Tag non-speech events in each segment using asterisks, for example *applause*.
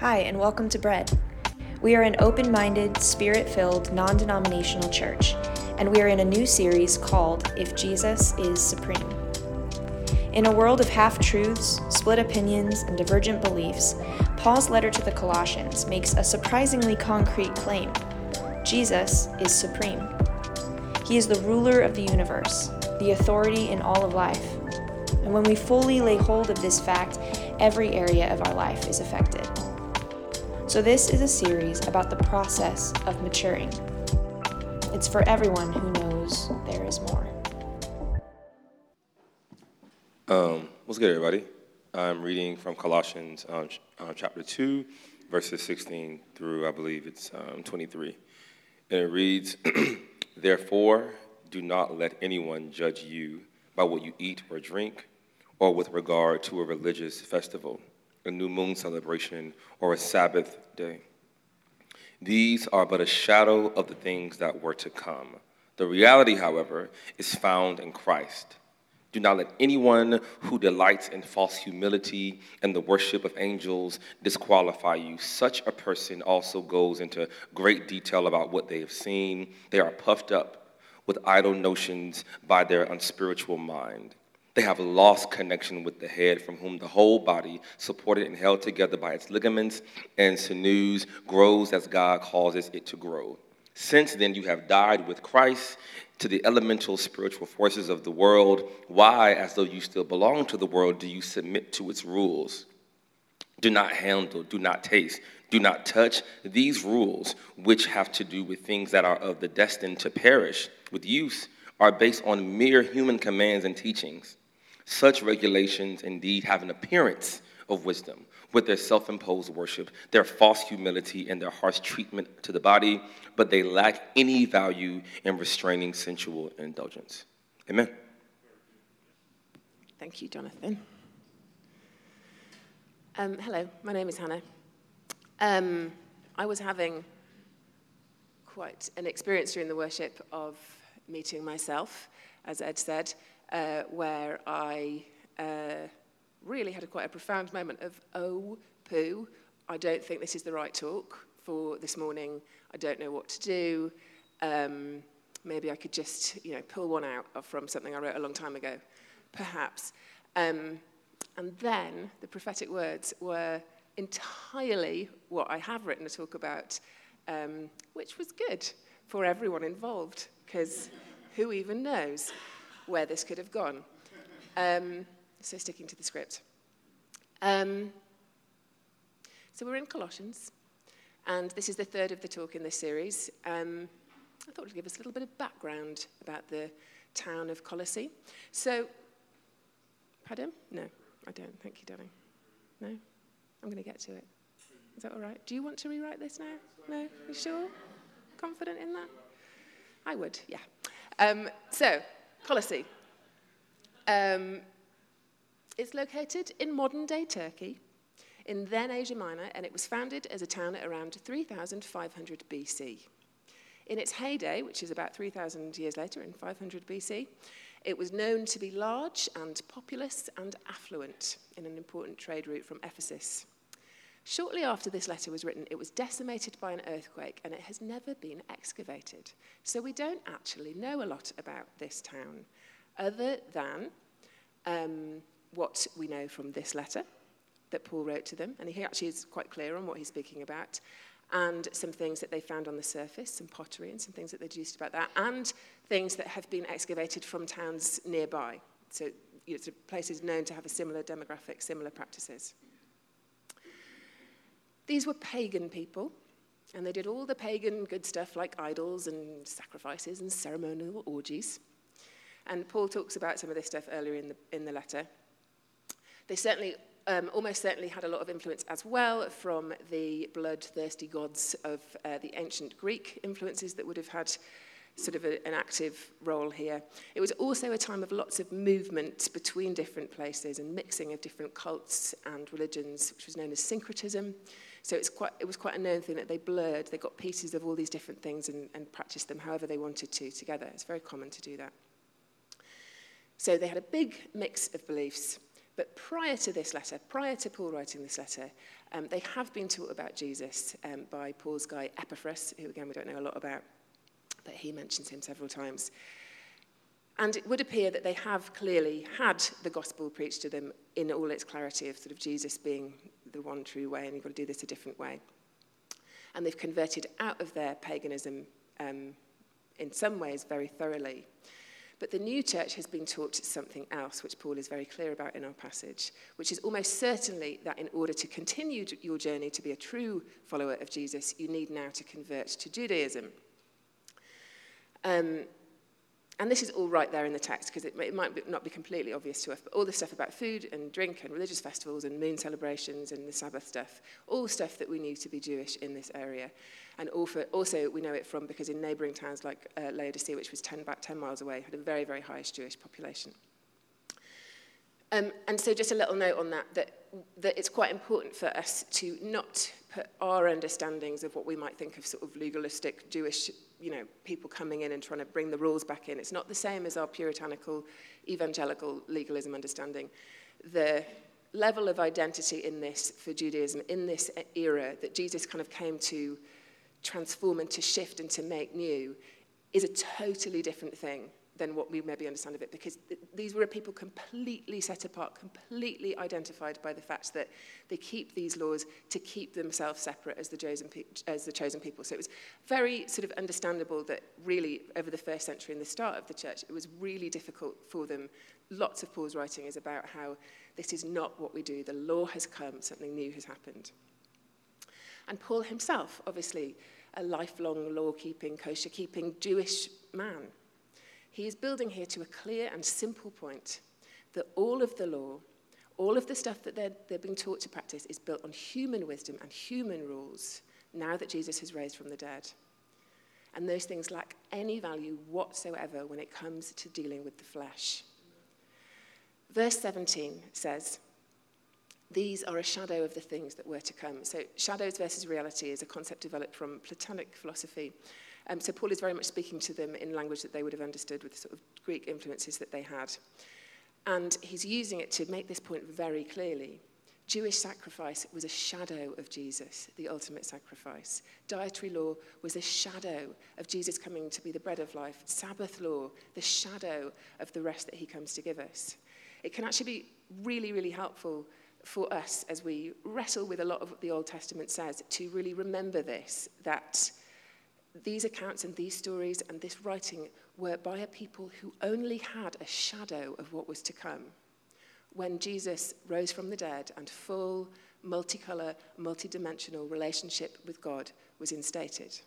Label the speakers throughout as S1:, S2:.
S1: Hi, and welcome to Bread. We are an open minded, spirit filled, non denominational church, and we are in a new series called If Jesus is Supreme. In a world of half truths, split opinions, and divergent beliefs, Paul's letter to the Colossians makes a surprisingly concrete claim Jesus is supreme. He is the ruler of the universe, the authority in all of life. And when we fully lay hold of this fact, every area of our life is affected. So, this is a series about the process of maturing. It's for everyone who knows there is more.
S2: Um, what's good, everybody? I'm reading from Colossians um, uh, chapter 2, verses 16 through, I believe it's um, 23. And it reads *clears throat* Therefore, do not let anyone judge you by what you eat or drink, or with regard to a religious festival, a new moon celebration, or a Sabbath day. These are but a shadow of the things that were to come. The reality, however, is found in Christ. Do not let anyone who delights in false humility and the worship of angels disqualify you. Such a person also goes into great detail about what they have seen. They are puffed up with idle notions by their unspiritual mind. They have lost connection with the head, from whom the whole body, supported and held together by its ligaments and sinews, grows as God causes it to grow. Since then, you have died with Christ to the elemental spiritual forces of the world. Why, as though you still belong to the world, do you submit to its rules? Do not handle, do not taste, do not touch. These rules, which have to do with things that are of the destined to perish with use, are based on mere human commands and teachings. Such regulations indeed have an appearance of wisdom with their self imposed worship, their false humility, and their harsh treatment to the body, but they lack any value in restraining sensual indulgence. Amen.
S3: Thank you, Jonathan. Um, hello, my name is Hannah. Um, I was having quite an experience during the worship of meeting myself, as Ed said, uh, where I. Uh, really had a quite a profound moment of, oh, poo, I don't think this is the right talk for this morning. I don't know what to do. Um, maybe I could just, you know, pull one out from something I wrote a long time ago, perhaps. Um, and then the prophetic words were entirely what I have written a talk about, um, which was good for everyone involved, because who even knows where this could have gone. Um, so sticking to the script. Um, so we're in Colossians, and this is the third of the talk in this series. Um, I thought it would give us a little bit of background about the town of Colossae. So, pardon? No, I don't. Thank you, darling. No? I'm going to get to it. Is that all right? Do you want to rewrite this now? No? You sure? Confident in that? I would, yeah. Um, so, Colossae. Um, it's located in modern day Turkey, in then Asia Minor, and it was founded as a town at around 3500 BC. In its heyday, which is about 3,000 years later, in 500 BC, it was known to be large and populous and affluent in an important trade route from Ephesus. Shortly after this letter was written, it was decimated by an earthquake and it has never been excavated. So we don't actually know a lot about this town, other than um, what we know from this letter that Paul wrote to them, and he actually is quite clear on what he's speaking about, and some things that they found on the surface, some pottery and some things that they deduced about that, and things that have been excavated from towns nearby. So it's a places known to have a similar demographic, similar practices. These were pagan people, and they did all the pagan good stuff like idols and sacrifices and ceremonial orgies. And Paul talks about some of this stuff earlier in the, in the letter. They certainly, um, almost certainly had a lot of influence as well from the bloodthirsty gods of uh, the ancient Greek influences that would have had sort of a, an active role here. It was also a time of lots of movement between different places and mixing of different cults and religions, which was known as syncretism. So it's quite, it was quite a known thing that they blurred. They got pieces of all these different things and, and practiced them however they wanted to together. It's very common to do that. So they had a big mix of beliefs. But prior to this letter, prior to Paul writing this letter, Um, they have been taught about Jesus um, by Paul's guy Epaphras, who again we don't know a lot about, but he mentions him several times. And it would appear that they have clearly had the gospel preached to them in all its clarity of sort of Jesus being the one true way and you've got to do this a different way. And they've converted out of their paganism um, in some ways very thoroughly. But the new church has been taught something else, which Paul is very clear about in our passage, which is almost certainly that in order to continue your journey to be a true follower of Jesus, you need now to convert to Judaism. Um, and this is all right there in the text because it, it, might be, not be completely obvious to us, but all the stuff about food and drink and religious festivals and moon celebrations and the Sabbath stuff, all stuff that we knew to be Jewish in this area. And also, we know it from because in neighbouring towns like uh, Laodicea, which was 10, about 10 miles away, had a very, very high Jewish population. Um, and so just a little note on that, that, that it's quite important for us to not put our understandings of what we might think of sort of legalistic Jewish you know, people coming in and trying to bring the rules back in. It's not the same as our puritanical evangelical legalism understanding. The level of identity in this for Judaism, in this era that Jesus kind of came to transform and to shift and to make new, is a totally different thing than what we maybe understand of it, because th these were people completely set apart, completely identified by the fact that they keep these laws to keep themselves separate as the chosen, as the chosen people. So it was very sort of understandable that really over the first century and the start of the church, it was really difficult for them. Lots of Paul's writing is about how this is not what we do. The law has come, something new has happened. And Paul himself, obviously, a lifelong law-keeping, kosher-keeping Jewish man, he is building here to a clear and simple point that all of the law, all of the stuff that they're, they're being taught to practice, is built on human wisdom and human rules now that Jesus has raised from the dead. And those things lack any value whatsoever when it comes to dealing with the flesh. Verse 17 says, These are a shadow of the things that were to come. So, shadows versus reality is a concept developed from Platonic philosophy. Um, so Paul is very much speaking to them in language that they would have understood with the sort of Greek influences that they had. And he's using it to make this point very clearly. Jewish sacrifice was a shadow of Jesus, the ultimate sacrifice. Dietary law was a shadow of Jesus coming to be the bread of life. Sabbath law, the shadow of the rest that he comes to give us. It can actually be really, really helpful for us as we wrestle with a lot of what the Old Testament says to really remember this that these accounts and these stories and this writing were by a people who only had a shadow of what was to come when Jesus rose from the dead and full, multicolour, multidimensional relationship with God was instated.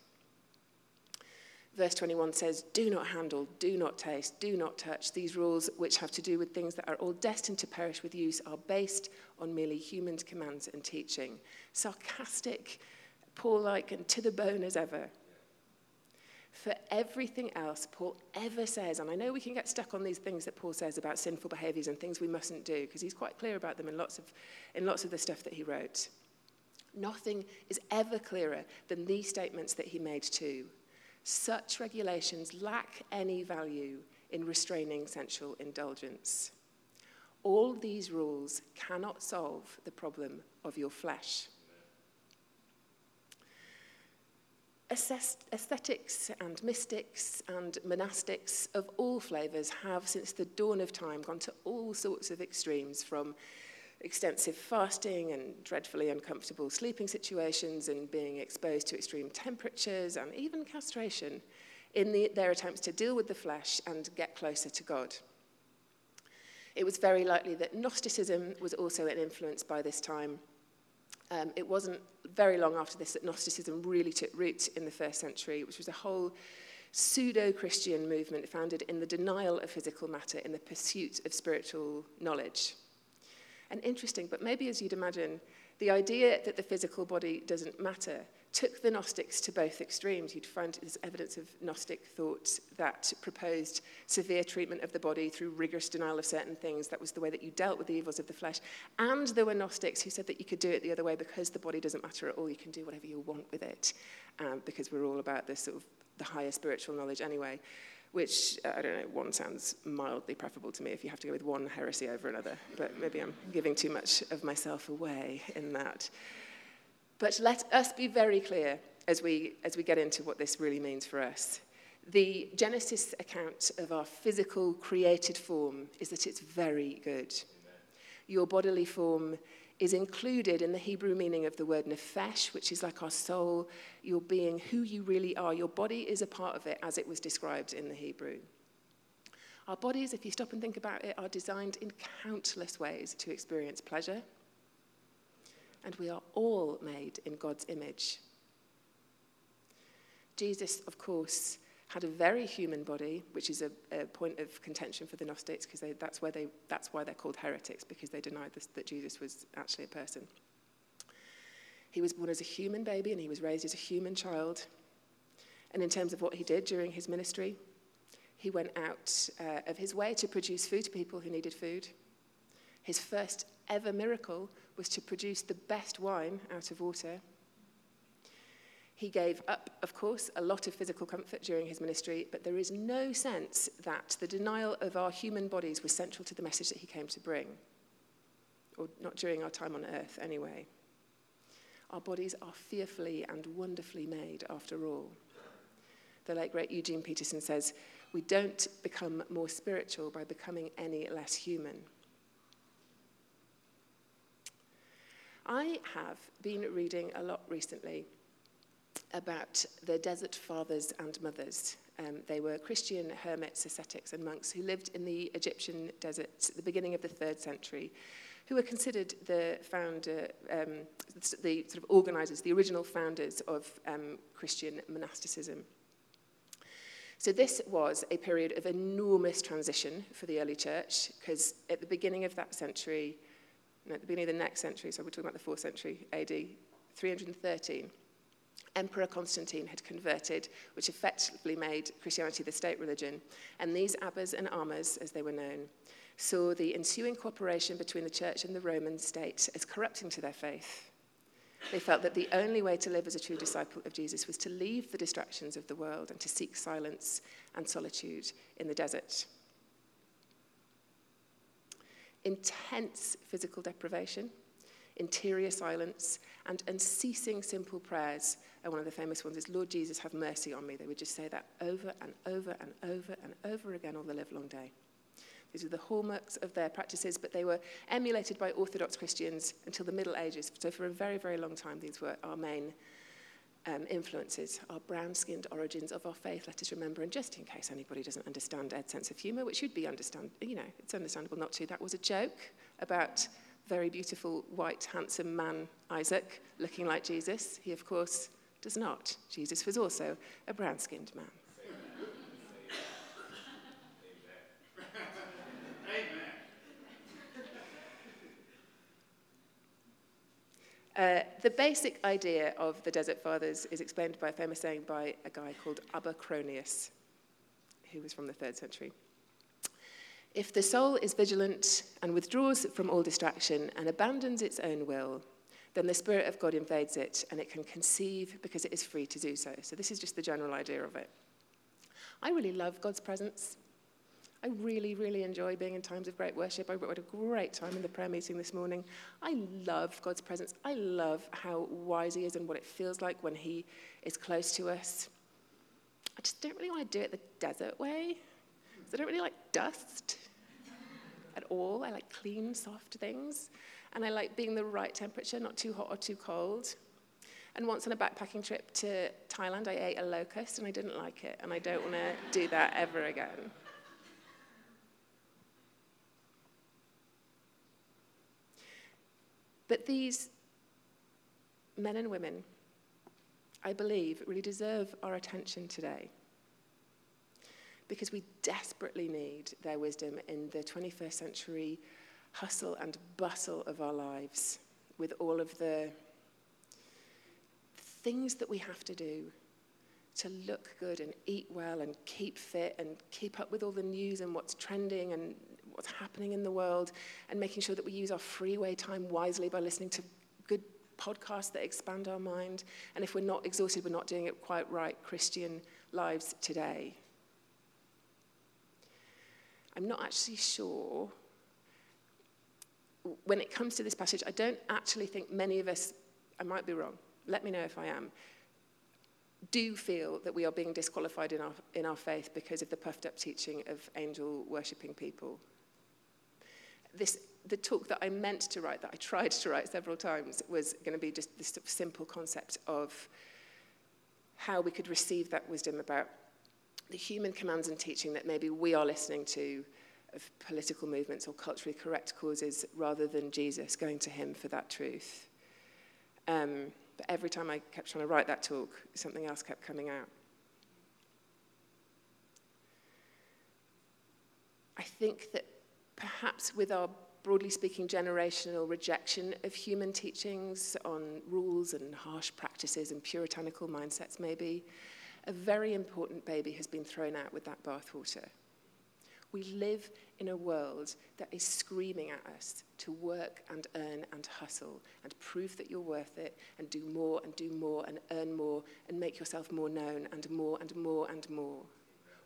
S3: Verse 21 says, Do not handle, do not taste, do not touch. These rules, which have to do with things that are all destined to perish with use, are based on merely human commands and teaching. Sarcastic, Paul like, and to the bone as ever for everything else Paul ever says, and I know we can get stuck on these things that Paul says about sinful behaviors and things we mustn't do, because he's quite clear about them in lots, of, in lots of the stuff that he wrote. Nothing is ever clearer than these statements that he made too. Such regulations lack any value in restraining sensual indulgence. All these rules cannot solve the problem of your flesh. aesthetics and mystics and monastics of all flavours have, since the dawn of time, gone to all sorts of extremes from extensive fasting and dreadfully uncomfortable sleeping situations and being exposed to extreme temperatures and even castration in the, their attempts to deal with the flesh and get closer to God. It was very likely that Gnosticism was also an influenced by this time. Um, it wasn't very long after this that Gnosticism really took root in the first century, which was a whole pseudo-Christian movement founded in the denial of physical matter in the pursuit of spiritual knowledge. And interesting, but maybe as you'd imagine, the idea that the physical body doesn't matter – took the Gnostics to both extremes. You'd find there's evidence of Gnostic thought that proposed severe treatment of the body through rigorous denial of certain things. That was the way that you dealt with the evils of the flesh. And there were Gnostics who said that you could do it the other way because the body doesn't matter at all. You can do whatever you want with it um, because we're all about this sort of the higher spiritual knowledge anyway. Which, uh, I don't know, one sounds mildly preferable to me if you have to go with one heresy over another. But maybe I'm giving too much of myself away in that. But let us be very clear as we, as we get into what this really means for us. The Genesis account of our physical created form is that it's very good. Amen. Your bodily form is included in the Hebrew meaning of the word nefesh, which is like our soul, your being, who you really are. Your body is a part of it as it was described in the Hebrew. Our bodies, if you stop and think about it, are designed in countless ways to experience pleasure. And we are all made in God's image. Jesus, of course, had a very human body, which is a, a point of contention for the Gnostics because that's, that's why they're called heretics, because they denied this, that Jesus was actually a person. He was born as a human baby and he was raised as a human child. And in terms of what he did during his ministry, he went out uh, of his way to produce food to people who needed food. His first ever miracle was to produce the best wine out of water. He gave up, of course, a lot of physical comfort during his ministry, but there is no sense that the denial of our human bodies was central to the message that he came to bring, or not during our time on earth, anyway. Our bodies are fearfully and wonderfully made, after all. The late great Eugene Peterson says, We don't become more spiritual by becoming any less human. I have been reading a lot recently about the desert fathers and mothers. Um, they were Christian hermits, ascetics, and monks who lived in the Egyptian deserts at the beginning of the third century, who were considered the founder, um, the sort of organizers, the original founders of um, Christian monasticism. So this was a period of enormous transition for the early church, because at the beginning of that century, at the beginning of the next century, so we're talking about the fourth century AD, 313, Emperor Constantine had converted, which effectively made Christianity the state religion. And these abbas and ammas, as they were known, saw the ensuing cooperation between the church and the Roman state as corrupting to their faith. They felt that the only way to live as a true disciple of Jesus was to leave the distractions of the world and to seek silence and solitude in the desert. intense physical deprivation, interior silence, and unceasing simple prayers. And one of the famous ones is, Lord Jesus, have mercy on me. They would just say that over and over and over and over again all the livelong day. These were the hallmarks of their practices, but they were emulated by Orthodox Christians until the Middle Ages. So for a very, very long time, these were our main um, influences, our brown-skinned origins of our faith. Let us remember, and just in case anybody doesn't understand Ed's sense of humour, which should be understand, you know, it's understandable not to. That was a joke about very beautiful, white, handsome man Isaac, looking like Jesus. He, of course, does not. Jesus was also a brown skinned man. Uh, the basic idea of the Desert Fathers is explained by a famous saying by a guy called Abba Cronius, who was from the third century. If the soul is vigilant and withdraws from all distraction and abandons its own will, then the Spirit of God invades it and it can conceive because it is free to do so. So, this is just the general idea of it. I really love God's presence. I really, really enjoy being in times of great worship. I had a great time in the prayer meeting this morning. I love God's presence. I love how wise He is and what it feels like when He is close to us. I just don't really want to do it the desert way. I don't really like dust at all. I like clean, soft things and I like being the right temperature, not too hot or too cold. And once on a backpacking trip to Thailand, I ate a locust and I didn't like it, and I don't want to do that ever again. But these men and women, I believe, really deserve our attention today. Because we desperately need their wisdom in the 21st century hustle and bustle of our lives, with all of the things that we have to do to look good and eat well and keep fit and keep up with all the news and what's trending and what's happening in the world, and making sure that we use our freeway time wisely by listening to good podcasts that expand our mind. And if we're not exhausted, we're not doing it quite right, Christian lives today. I'm not actually sure when it comes to this passage, I don't actually think many of us, I might be wrong, let me know if I am, do feel that we are being disqualified in our, in our faith because of the puffed up teaching of angel worshipping people. this the talk that I meant to write, that I tried to write several times, was going to be just this simple concept of how we could receive that wisdom about the human commands and teaching that maybe we are listening to of political movements or culturally correct causes rather than Jesus going to him for that truth. Um, but every time I kept trying to write that talk, something else kept coming out. I think that perhaps with our broadly speaking generational rejection of human teachings on rules and harsh practices and puritanical mindsets, maybe, a very important baby has been thrown out with that bathwater. We live in a world that is screaming at us to work and earn and hustle and prove that you're worth it and do more and do more and earn more and make yourself more known and more and more and more.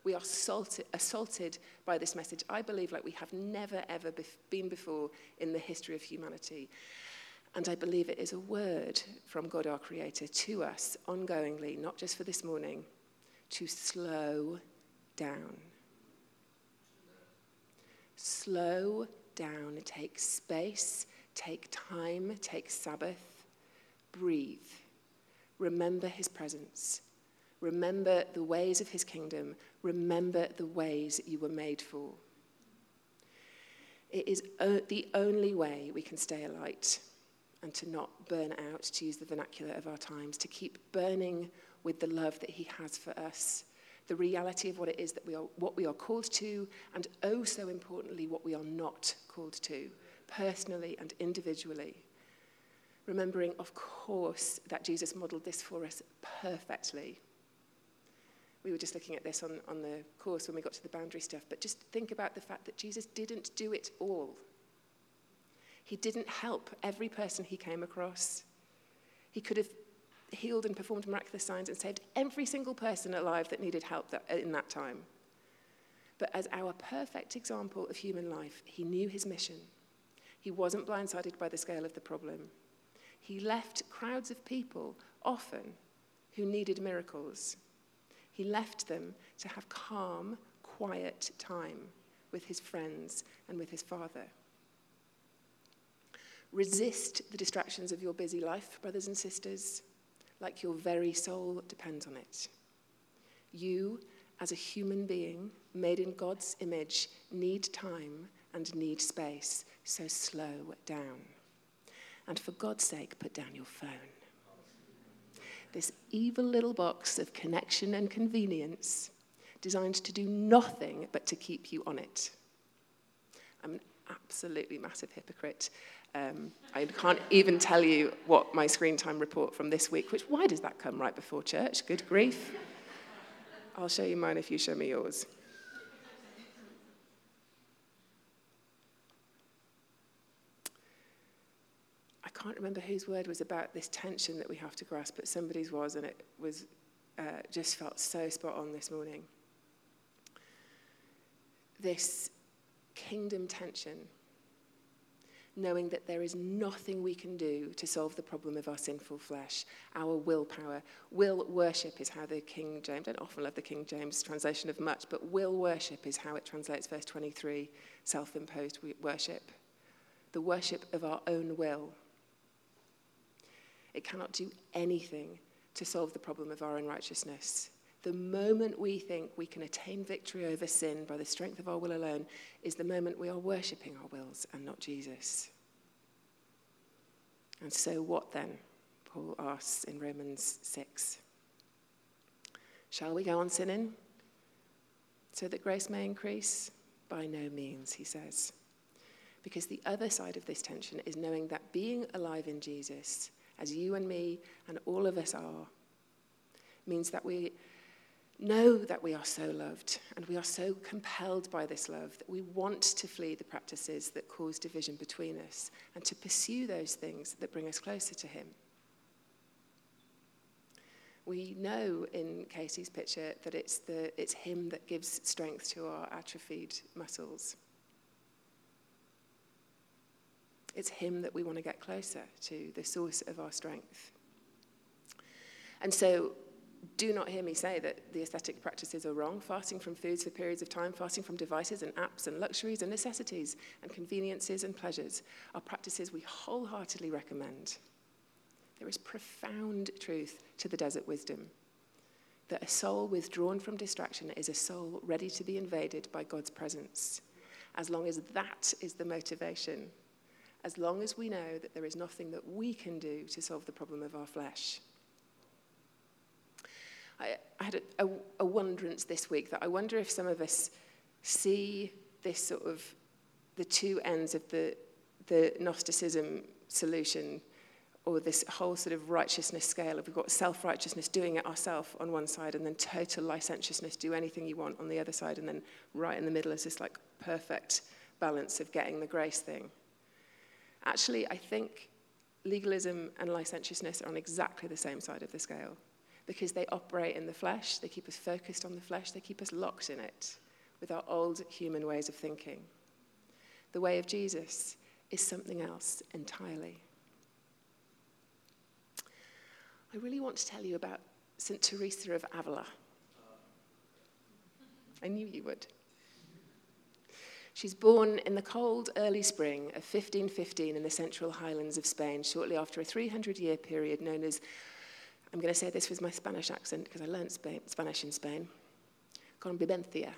S3: We are assaulted, assaulted by this message, I believe, like we have never, ever been before in the history of humanity. And I believe it is a word from God our Creator to us ongoingly, not just for this morning, to slow down. Slow down, take space, take time, take Sabbath, breathe. Remember his presence. Remember the ways of his kingdom. Remember the ways you were made for. It is the only way we can stay alight and to not burn out, to use the vernacular of our times, to keep burning with the love that he has for us, the reality of what it is that we are, what we are called to, and oh so importantly, what we are not called to, personally and individually. Remembering, of course, that Jesus modeled this for us perfectly. We were just looking at this on, on the course when we got to the boundary stuff, but just think about the fact that Jesus didn't do it all. He didn't help every person he came across. He could have healed and performed miraculous signs and saved every single person alive that needed help that, in that time. But as our perfect example of human life, he knew his mission. He wasn't blindsided by the scale of the problem. He left crowds of people, often, who needed miracles. He left them to have calm, quiet time with his friends and with his father. Resist the distractions of your busy life, brothers and sisters like your very soul depends on it. You, as a human being made in God's image, need time and need space, so slow down. And for God's sake, put down your phone. this evil little box of connection and convenience designed to do nothing but to keep you on it. I'm an absolutely massive hypocrite. Um, I can't even tell you what my screen time report from this week, which, why does that come right before church? Good grief. I'll show you mine if you show me yours. I can't remember whose word was about this tension that we have to grasp, but somebody's was, and it was uh, just felt so spot on this morning. This kingdom tension knowing that there is nothing we can do to solve the problem of our sinful flesh, our willpower. Will worship is how the King James, I don't often love the King James translation of much, but will worship is how it translates verse 23 self imposed worship. The worship of our own will. It cannot do anything to solve the problem of our unrighteousness. The moment we think we can attain victory over sin by the strength of our will alone is the moment we are worshipping our wills and not Jesus. And so, what then? Paul asks in Romans 6. Shall we go on sinning so that grace may increase? By no means, he says. Because the other side of this tension is knowing that being alive in Jesus, as you and me and all of us are, means that we know that we are so loved and we are so compelled by this love that we want to flee the practices that cause division between us and to pursue those things that bring us closer to Him. We know in Casey's picture that it's, the, it's Him that gives strength to our atrophied muscles. It's Him that we want to get closer to, the source of our strength. And so do not hear me say that the aesthetic practices are wrong. Fasting from foods for periods of time, fasting from devices and apps and luxuries and necessities and conveniences and pleasures are practices we wholeheartedly recommend. There is profound truth to the desert wisdom that a soul withdrawn from distraction is a soul ready to be invaded by God's presence. As long as that is the motivation, as long as we know that there is nothing that we can do to solve the problem of our flesh. I, I had a, a, a wonderance this week that I wonder if some of us see this sort of the two ends of the, the Gnosticism solution or this whole sort of righteousness scale of we've got self-righteousness doing it ourselves on one side and then total licentiousness do anything you want on the other side and then right in the middle is this like perfect balance of getting the grace thing actually i think legalism and licentiousness are on exactly the same side of the scale because they operate in the flesh, they keep us focused on the flesh, they keep us locked in it with our old human ways of thinking. The way of Jesus is something else entirely. I really want to tell you about St. Teresa of Avila. I knew you would. She's born in the cold early spring of 1515 in the central highlands of Spain, shortly after a 300 year period known as I'm going to say this with my Spanish accent because I learned Spanish in Spain. Convivencia.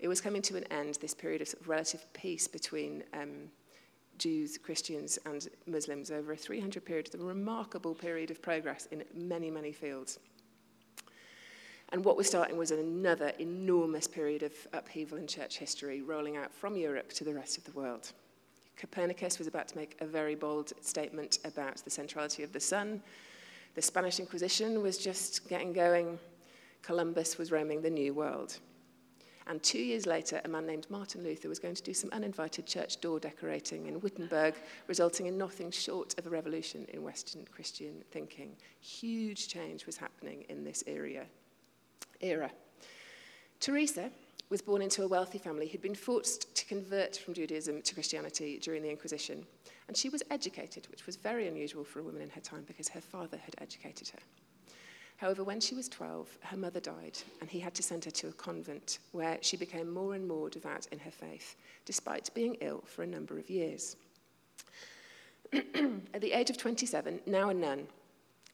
S3: It was coming to an end, this period of, sort of relative peace between um, Jews, Christians, and Muslims over a 300 period, a remarkable period of progress in many, many fields. And what was starting was another enormous period of upheaval in church history, rolling out from Europe to the rest of the world. Copernicus was about to make a very bold statement about the centrality of the sun. The Spanish Inquisition was just getting going. Columbus was roaming the New World. And two years later, a man named Martin Luther was going to do some uninvited church door decorating in Wittenberg, resulting in nothing short of a revolution in Western Christian thinking. Huge change was happening in this area. Era. Teresa was born into a wealthy family who'd been forced to convert from Judaism to Christianity during the Inquisition. And she was educated, which was very unusual for a woman in her time because her father had educated her. However, when she was 12, her mother died, and he had to send her to a convent where she became more and more devout in her faith, despite being ill for a number of years. *clears throat* At the age of 27, now a nun,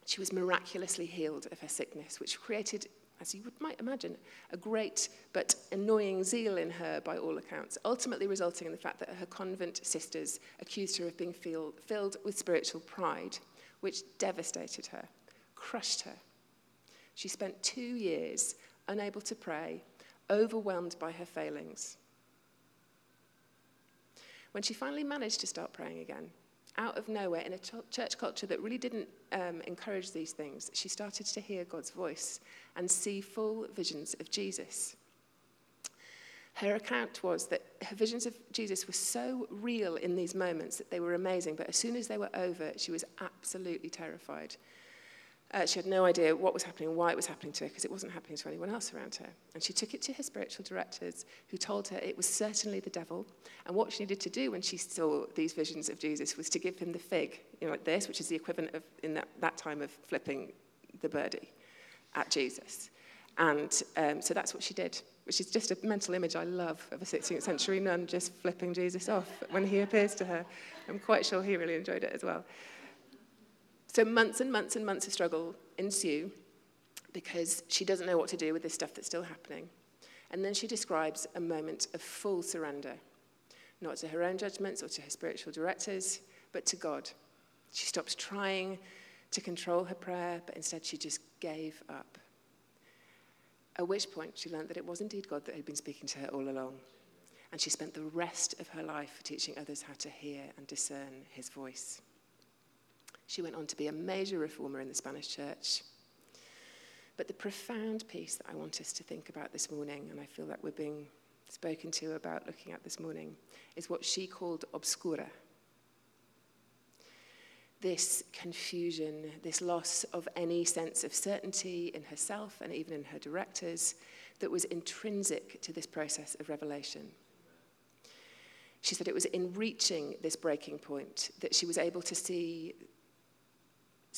S3: she was miraculously healed of her sickness, which created as you might imagine, a great but annoying zeal in her by all accounts, ultimately resulting in the fact that her convent sisters accused her of being feel, filled with spiritual pride, which devastated her, crushed her. She spent two years unable to pray, overwhelmed by her failings. When she finally managed to start praying again, out of nowhere, in a ch church culture that really didn't um, encourage these things, she started to hear God's voice and see full visions of Jesus. Her account was that her visions of Jesus were so real in these moments that they were amazing, but as soon as they were over, she was absolutely terrified. Uh, she had no idea what was happening, why it was happening to her, because it wasn't happening to anyone else around her. And she took it to her spiritual directors, who told her it was certainly the devil. And what she needed to do when she saw these visions of Jesus was to give him the fig, you know, like this, which is the equivalent of, in that, that time, of flipping the birdie at Jesus. And um, so that's what she did, which is just a mental image I love of a 16th century nun just flipping Jesus off when he appears to her. I'm quite sure he really enjoyed it as well. So months and months and months of struggle ensue because she doesn't know what to do with this stuff that's still happening. And then she describes a moment of full surrender, not to her own judgments or to her spiritual directors, but to God. She stops trying to control her prayer, but instead she just gave up. At which point she learned that it was indeed God that had been speaking to her all along. And she spent the rest of her life teaching others how to hear and discern his voice. She went on to be a major reformer in the Spanish church. But the profound piece that I want us to think about this morning, and I feel that we're being spoken to about looking at this morning, is what she called obscura. This confusion, this loss of any sense of certainty in herself and even in her directors that was intrinsic to this process of revelation. She said it was in reaching this breaking point that she was able to see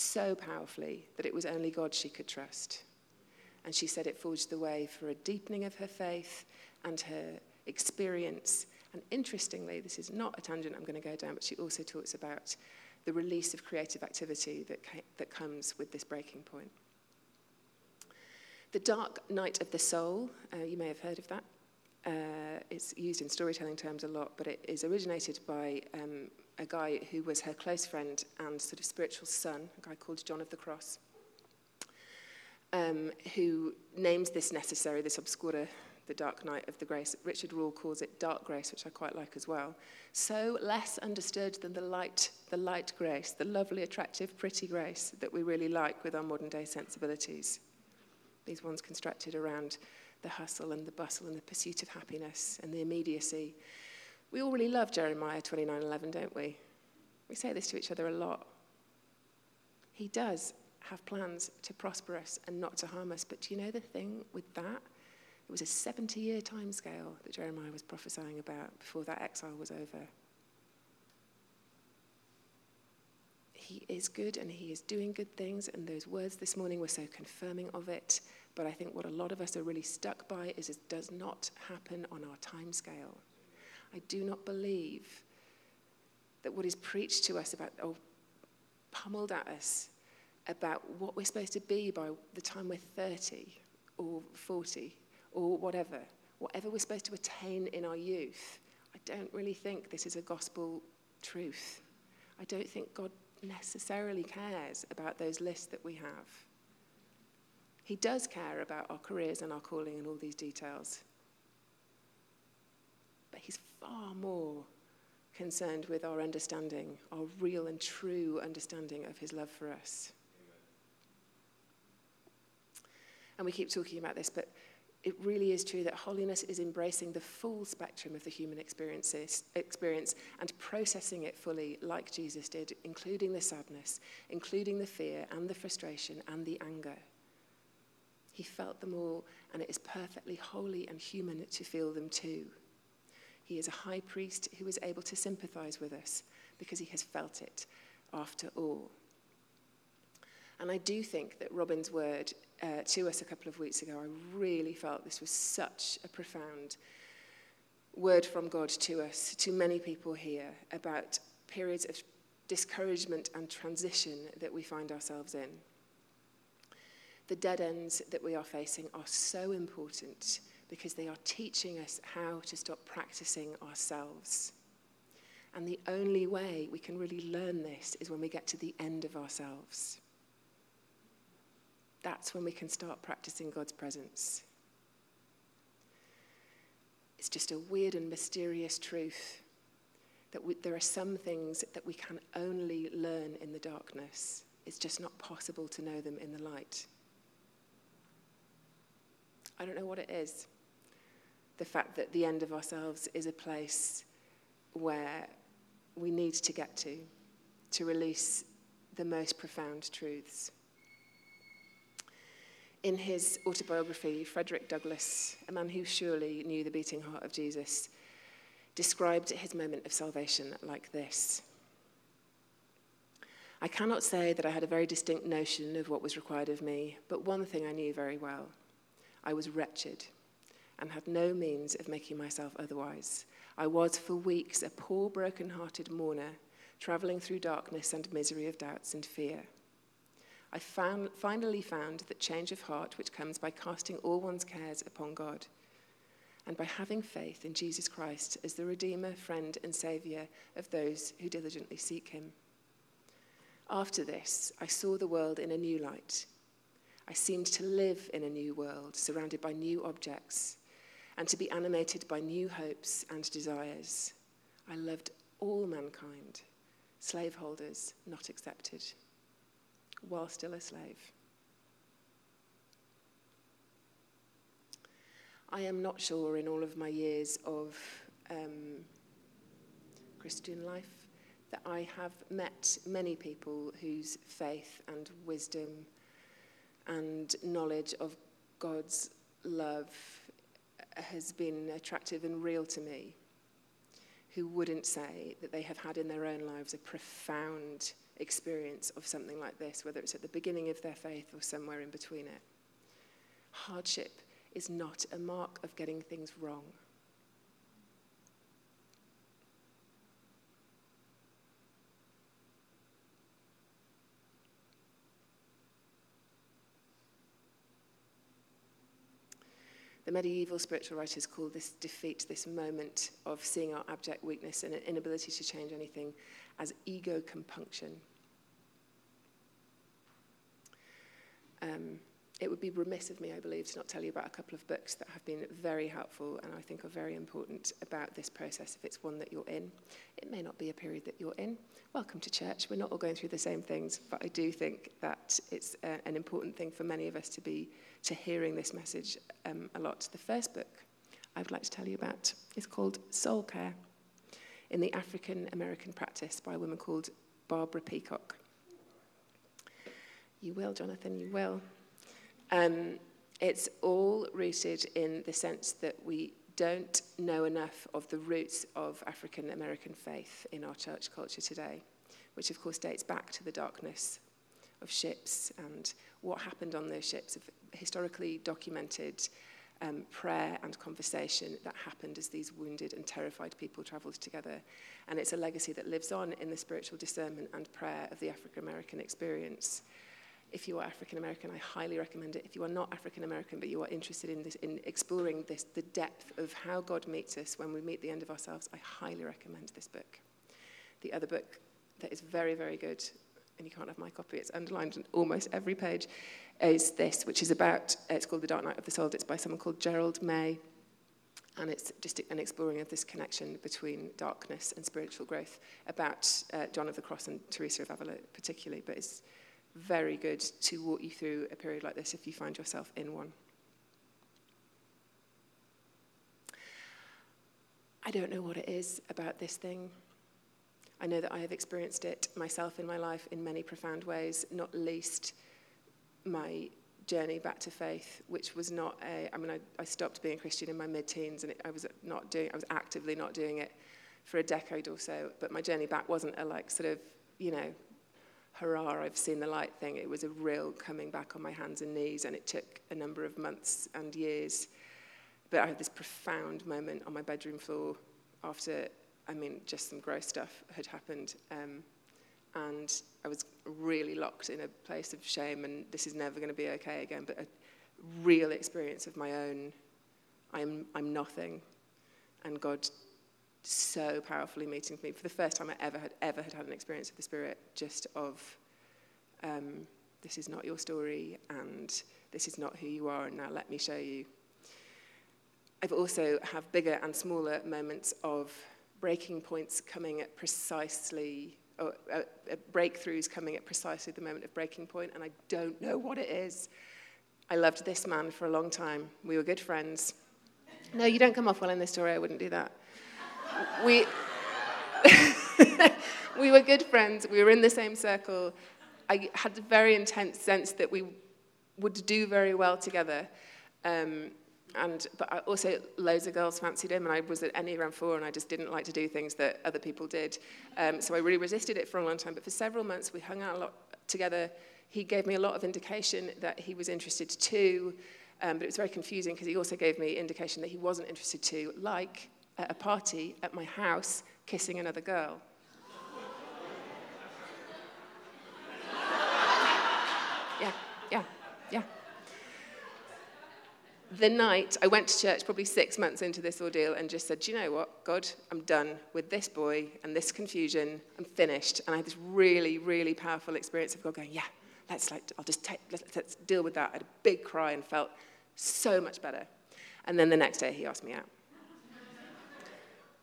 S3: so powerfully that it was only God she could trust. And she said it forged the way for a deepening of her faith and her experience. And interestingly, this is not a tangent I'm going to go down, but she also talks about the release of creative activity that, that comes with this breaking point. The dark night of the soul, uh, you may have heard of that. Uh, it's used in storytelling terms a lot, but it is originated by um, a guy who was her close friend and sort of spiritual son, a guy called John of the Cross, um, who names this necessary, this obscura the dark night of the grace. Richard Rohr calls it dark grace, which I quite like as well. So less understood than the light, the light grace, the lovely, attractive, pretty grace that we really like with our modern day sensibilities. These ones constructed around the hustle and the bustle and the pursuit of happiness and the immediacy. We all really love Jeremiah 29:11, don't we? We say this to each other a lot. He does have plans to prosper us and not to harm us, but do you know the thing with that? It was a 70 year time scale that Jeremiah was prophesying about before that exile was over. He is good and he is doing good things, and those words this morning were so confirming of it. But I think what a lot of us are really stuck by is it does not happen on our time scale. I do not believe that what is preached to us about, or pummeled at us about what we're supposed to be by the time we're 30 or 40 or whatever, whatever we're supposed to attain in our youth, I don't really think this is a gospel truth. I don't think God necessarily cares about those lists that we have. He does care about our careers and our calling and all these details. But He's far more concerned with our understanding, our real and true understanding of His love for us. And we keep talking about this, but it really is true that holiness is embracing the full spectrum of the human experience and processing it fully like Jesus did, including the sadness, including the fear and the frustration and the anger. He felt them all, and it is perfectly holy and human to feel them too. He is a high priest who is able to sympathize with us because he has felt it after all. And I do think that Robin's word uh, to us a couple of weeks ago, I really felt this was such a profound word from God to us, to many people here, about periods of discouragement and transition that we find ourselves in. The dead ends that we are facing are so important because they are teaching us how to stop practicing ourselves. And the only way we can really learn this is when we get to the end of ourselves that's when we can start practicing God's presence. It's just a weird and mysterious truth that we, there are some things that we can only learn in the darkness. It's just not possible to know them in the light. I don't know what it is. The fact that the end of ourselves is a place where we need to get to, to release the most profound truths. In his autobiography, Frederick Douglass, a man who surely knew the beating heart of Jesus, described his moment of salvation like this I cannot say that I had a very distinct notion of what was required of me, but one thing I knew very well I was wretched and had no means of making myself otherwise. I was for weeks a poor, broken hearted mourner, travelling through darkness and misery of doubts and fear. I found, finally found that change of heart which comes by casting all one's cares upon God and by having faith in Jesus Christ as the Redeemer, friend, and Saviour of those who diligently seek him. After this, I saw the world in a new light. I seemed to live in a new world, surrounded by new objects, and to be animated by new hopes and desires. I loved all mankind, slaveholders not accepted while still a slave. I am not sure in all of my years of um, Christian life that I have met many people whose faith and wisdom and knowledge of God's love has been attractive and real to me, who wouldn't say that they have had in their own lives a profound experience of something like this, whether it's at the beginning of their faith or somewhere in between it. Hardship is not a mark of getting things wrong. The medieval spiritual writers call this defeat, this moment of seeing our abject weakness and an inability to change anything, as ego compunction. Um, it would be remiss of me, I believe, to not tell you about a couple of books that have been very helpful and I think are very important about this process if it's one that you're in. It may not be a period that you're in. Welcome to church. We're not all going through the same things, but I do think that it's a, an important thing for many of us to be to hearing this message um, a lot. The first book I would like to tell you about is called Soul Care in the African American Practice by a woman called Barbara Peacock. You will, Jonathan, you will. Um, it's all rooted in the sense that we don't know enough of the roots of African American faith in our church culture today, which of course dates back to the darkness of ships and what happened on those ships, of historically documented um, prayer and conversation that happened as these wounded and terrified people travelled together. And it's a legacy that lives on in the spiritual discernment and prayer of the African American experience. If you are African American, I highly recommend it. If you are not African American, but you are interested in this, in exploring this, the depth of how God meets us when we meet the end of ourselves, I highly recommend this book. The other book that is very, very good, and you can't have my copy, it's underlined on almost every page, is this, which is about, it's called The Dark Night of the Soul. It's by someone called Gerald May. And it's just an exploring of this connection between darkness and spiritual growth about uh, John of the Cross and Teresa of Avila, particularly, but it's very good to walk you through a period like this if you find yourself in one. I don't know what it is about this thing. I know that I have experienced it myself in my life in many profound ways, not least my journey back to faith, which was not a, I mean, I, I stopped being Christian in my mid teens and it, I was not doing, I was actively not doing it for a decade or so, but my journey back wasn't a like sort of, you know, hurrah, I've seen the light thing. It was a real coming back on my hands and knees, and it took a number of months and years. But I had this profound moment on my bedroom floor after, I mean, just some gross stuff had happened. Um, and I was really locked in a place of shame, and this is never going to be okay again. But a real experience of my own I'm, I'm nothing, and God so powerfully meeting me for the first time I ever had ever had had an experience of the Spirit, just of um, this is not your story and this is not who you are, and now let me show you. I've also have bigger and smaller moments of breaking points coming at precisely, or, uh, uh, breakthroughs coming at precisely the moment of breaking point, and I don't know what it is. I loved this man for a long time. We were good friends. No, you don't come off well in this story. I wouldn't do that we, *laughs* we were good friends. We were in the same circle. I had a very intense sense that we would do very well together. Um, and but I also loads of girls fancied him, and I was at Enneagram four, and I just didn't like to do things that other people did. Um, so I really resisted it for a long time. But for several months, we hung out a lot together. He gave me a lot of indication that he was interested too, um, but it was very confusing because he also gave me indication that he wasn't interested too, like at a party at my house kissing another girl. *laughs* yeah, yeah, yeah. The night I went to church, probably six months into this ordeal, and just said, Do you know what? God, I'm done with this boy and this confusion. I'm finished. And I had this really, really powerful experience of God going, Yeah, let's like, I'll just take, let's, let's deal with that. I had a big cry and felt so much better. And then the next day he asked me out.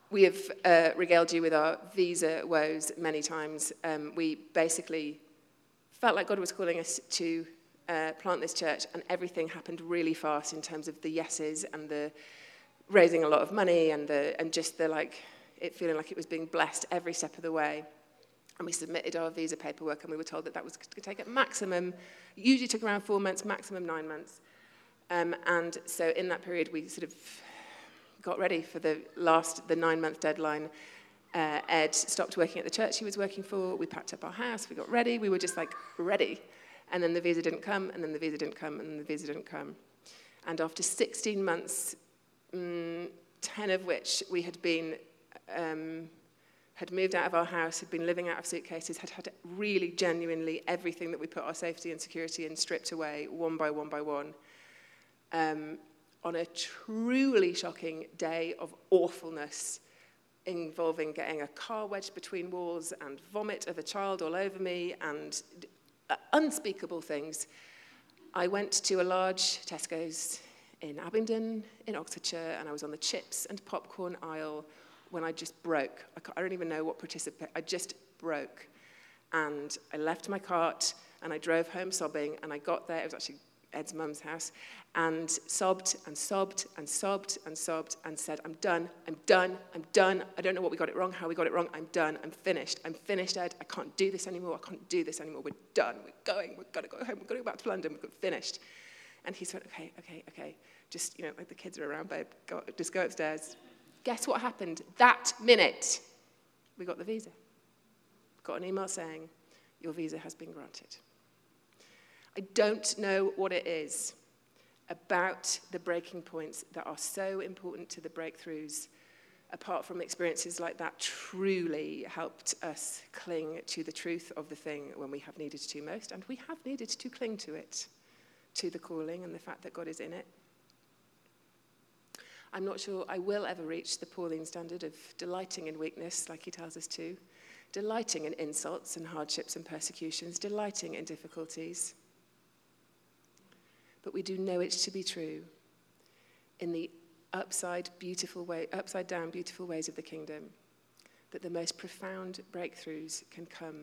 S3: We have uh, regaled you with our visa woes many times. Um, we basically felt like God was calling us to uh, plant this church, and everything happened really fast in terms of the yeses and the raising a lot of money and, the, and just the like, it feeling like it was being blessed every step of the way. And we submitted our visa paperwork, and we were told that that was going to take a maximum, usually took around four months, maximum nine months. Um, and so in that period, we sort of got ready for the last, the nine month deadline. Uh, Ed stopped working at the church he was working for. We packed up our house. We got ready. We were just like ready. And then the visa didn't come, and then the visa didn't come, and the visa didn't come. And after 16 months, mm, 10 of which we had been, um, had moved out of our house, had been living out of suitcases, had had really genuinely everything that we put our safety and security in stripped away one by one by one. Um, on a truly shocking day of awfulness involving getting a car wedged between walls and vomit of a child all over me and unspeakable things. I went to a large Tesco's in Abingdon, in Oxfordshire, and I was on the chips and popcorn aisle when I just broke. I, I don't even know what participant, I just broke. And I left my cart and I drove home sobbing, and I got there, it was actually Ed's mum's house, and sobbed and sobbed and sobbed and sobbed and said, I'm done, I'm done, I'm done. I don't know what we got it wrong, how we got it wrong. I'm done, I'm finished, I'm finished, Ed. I can't do this anymore, I can't do this anymore. We're done, we're going, we've got to go home, we've got to go back to London, we're finished. And he said, okay, okay, okay, just, you know, like the kids are around, babe, go, just go upstairs. Guess what happened that minute? We got the visa. Got an email saying, your visa has been granted. I don't know what it is about the breaking points that are so important to the breakthroughs, apart from experiences like that, truly helped us cling to the truth of the thing when we have needed to most. And we have needed to cling to it, to the calling and the fact that God is in it. I'm not sure I will ever reach the Pauline standard of delighting in weakness, like he tells us to, delighting in insults and hardships and persecutions, delighting in difficulties but we do know it to be true in the upside beautiful way upside down beautiful ways of the kingdom that the most profound breakthroughs can come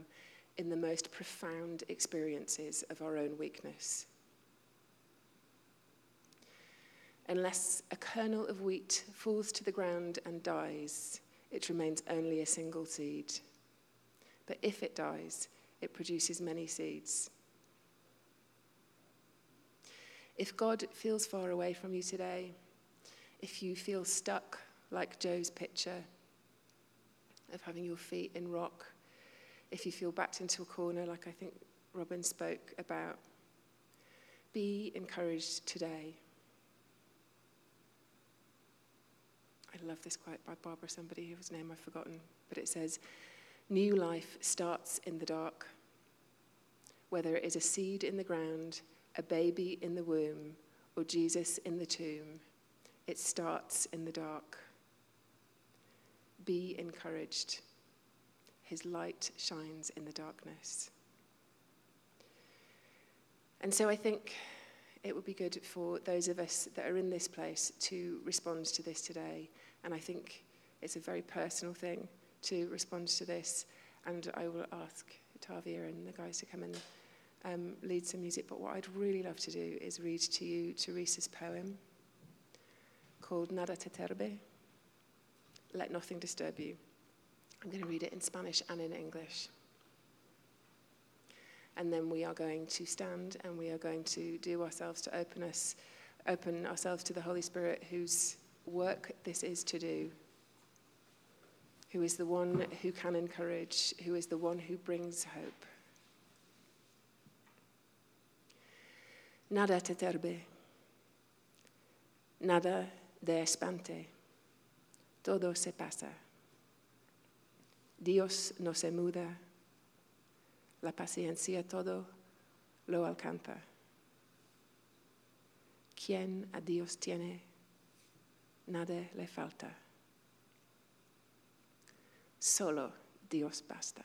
S3: in the most profound experiences of our own weakness. Unless a kernel of wheat falls to the ground and dies it remains only a single seed. But if it dies it produces many seeds if God feels far away from you today, if you feel stuck like Joe's picture of having your feet in rock, if you feel backed into a corner like I think Robin spoke about, be encouraged today. I love this quote by Barbara, somebody whose name I've forgotten, but it says, New life starts in the dark. Whether it is a seed in the ground, a baby in the womb or Jesus in the tomb. It starts in the dark. Be encouraged. His light shines in the darkness. And so I think it would be good for those of us that are in this place to respond to this today. And I think it's a very personal thing to respond to this. And I will ask Tavia and the guys to come in um, lead some music, but what I'd really love to do is read to you Teresa's poem called Nada te turbe, Let Nothing Disturb You. I'm going to read it in Spanish and in English. And then we are going to stand and we are going to do ourselves to open us, open ourselves to the Holy Spirit whose work this is to do, who is the one who can encourage, who is the one who brings hope. Nada te turbe, nada de espante, todo se pasa. Dios no se muda, la paciencia todo lo alcanza. Quien a Dios tiene, nada le falta. Solo Dios basta.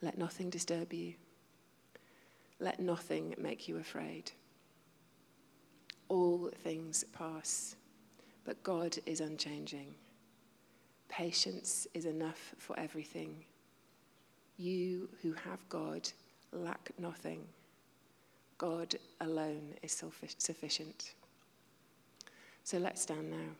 S3: Let nothing disturb you. Let nothing make you afraid. All things pass, but God is unchanging. Patience is enough for everything. You who have God lack nothing. God alone is sufficient. So let's stand now.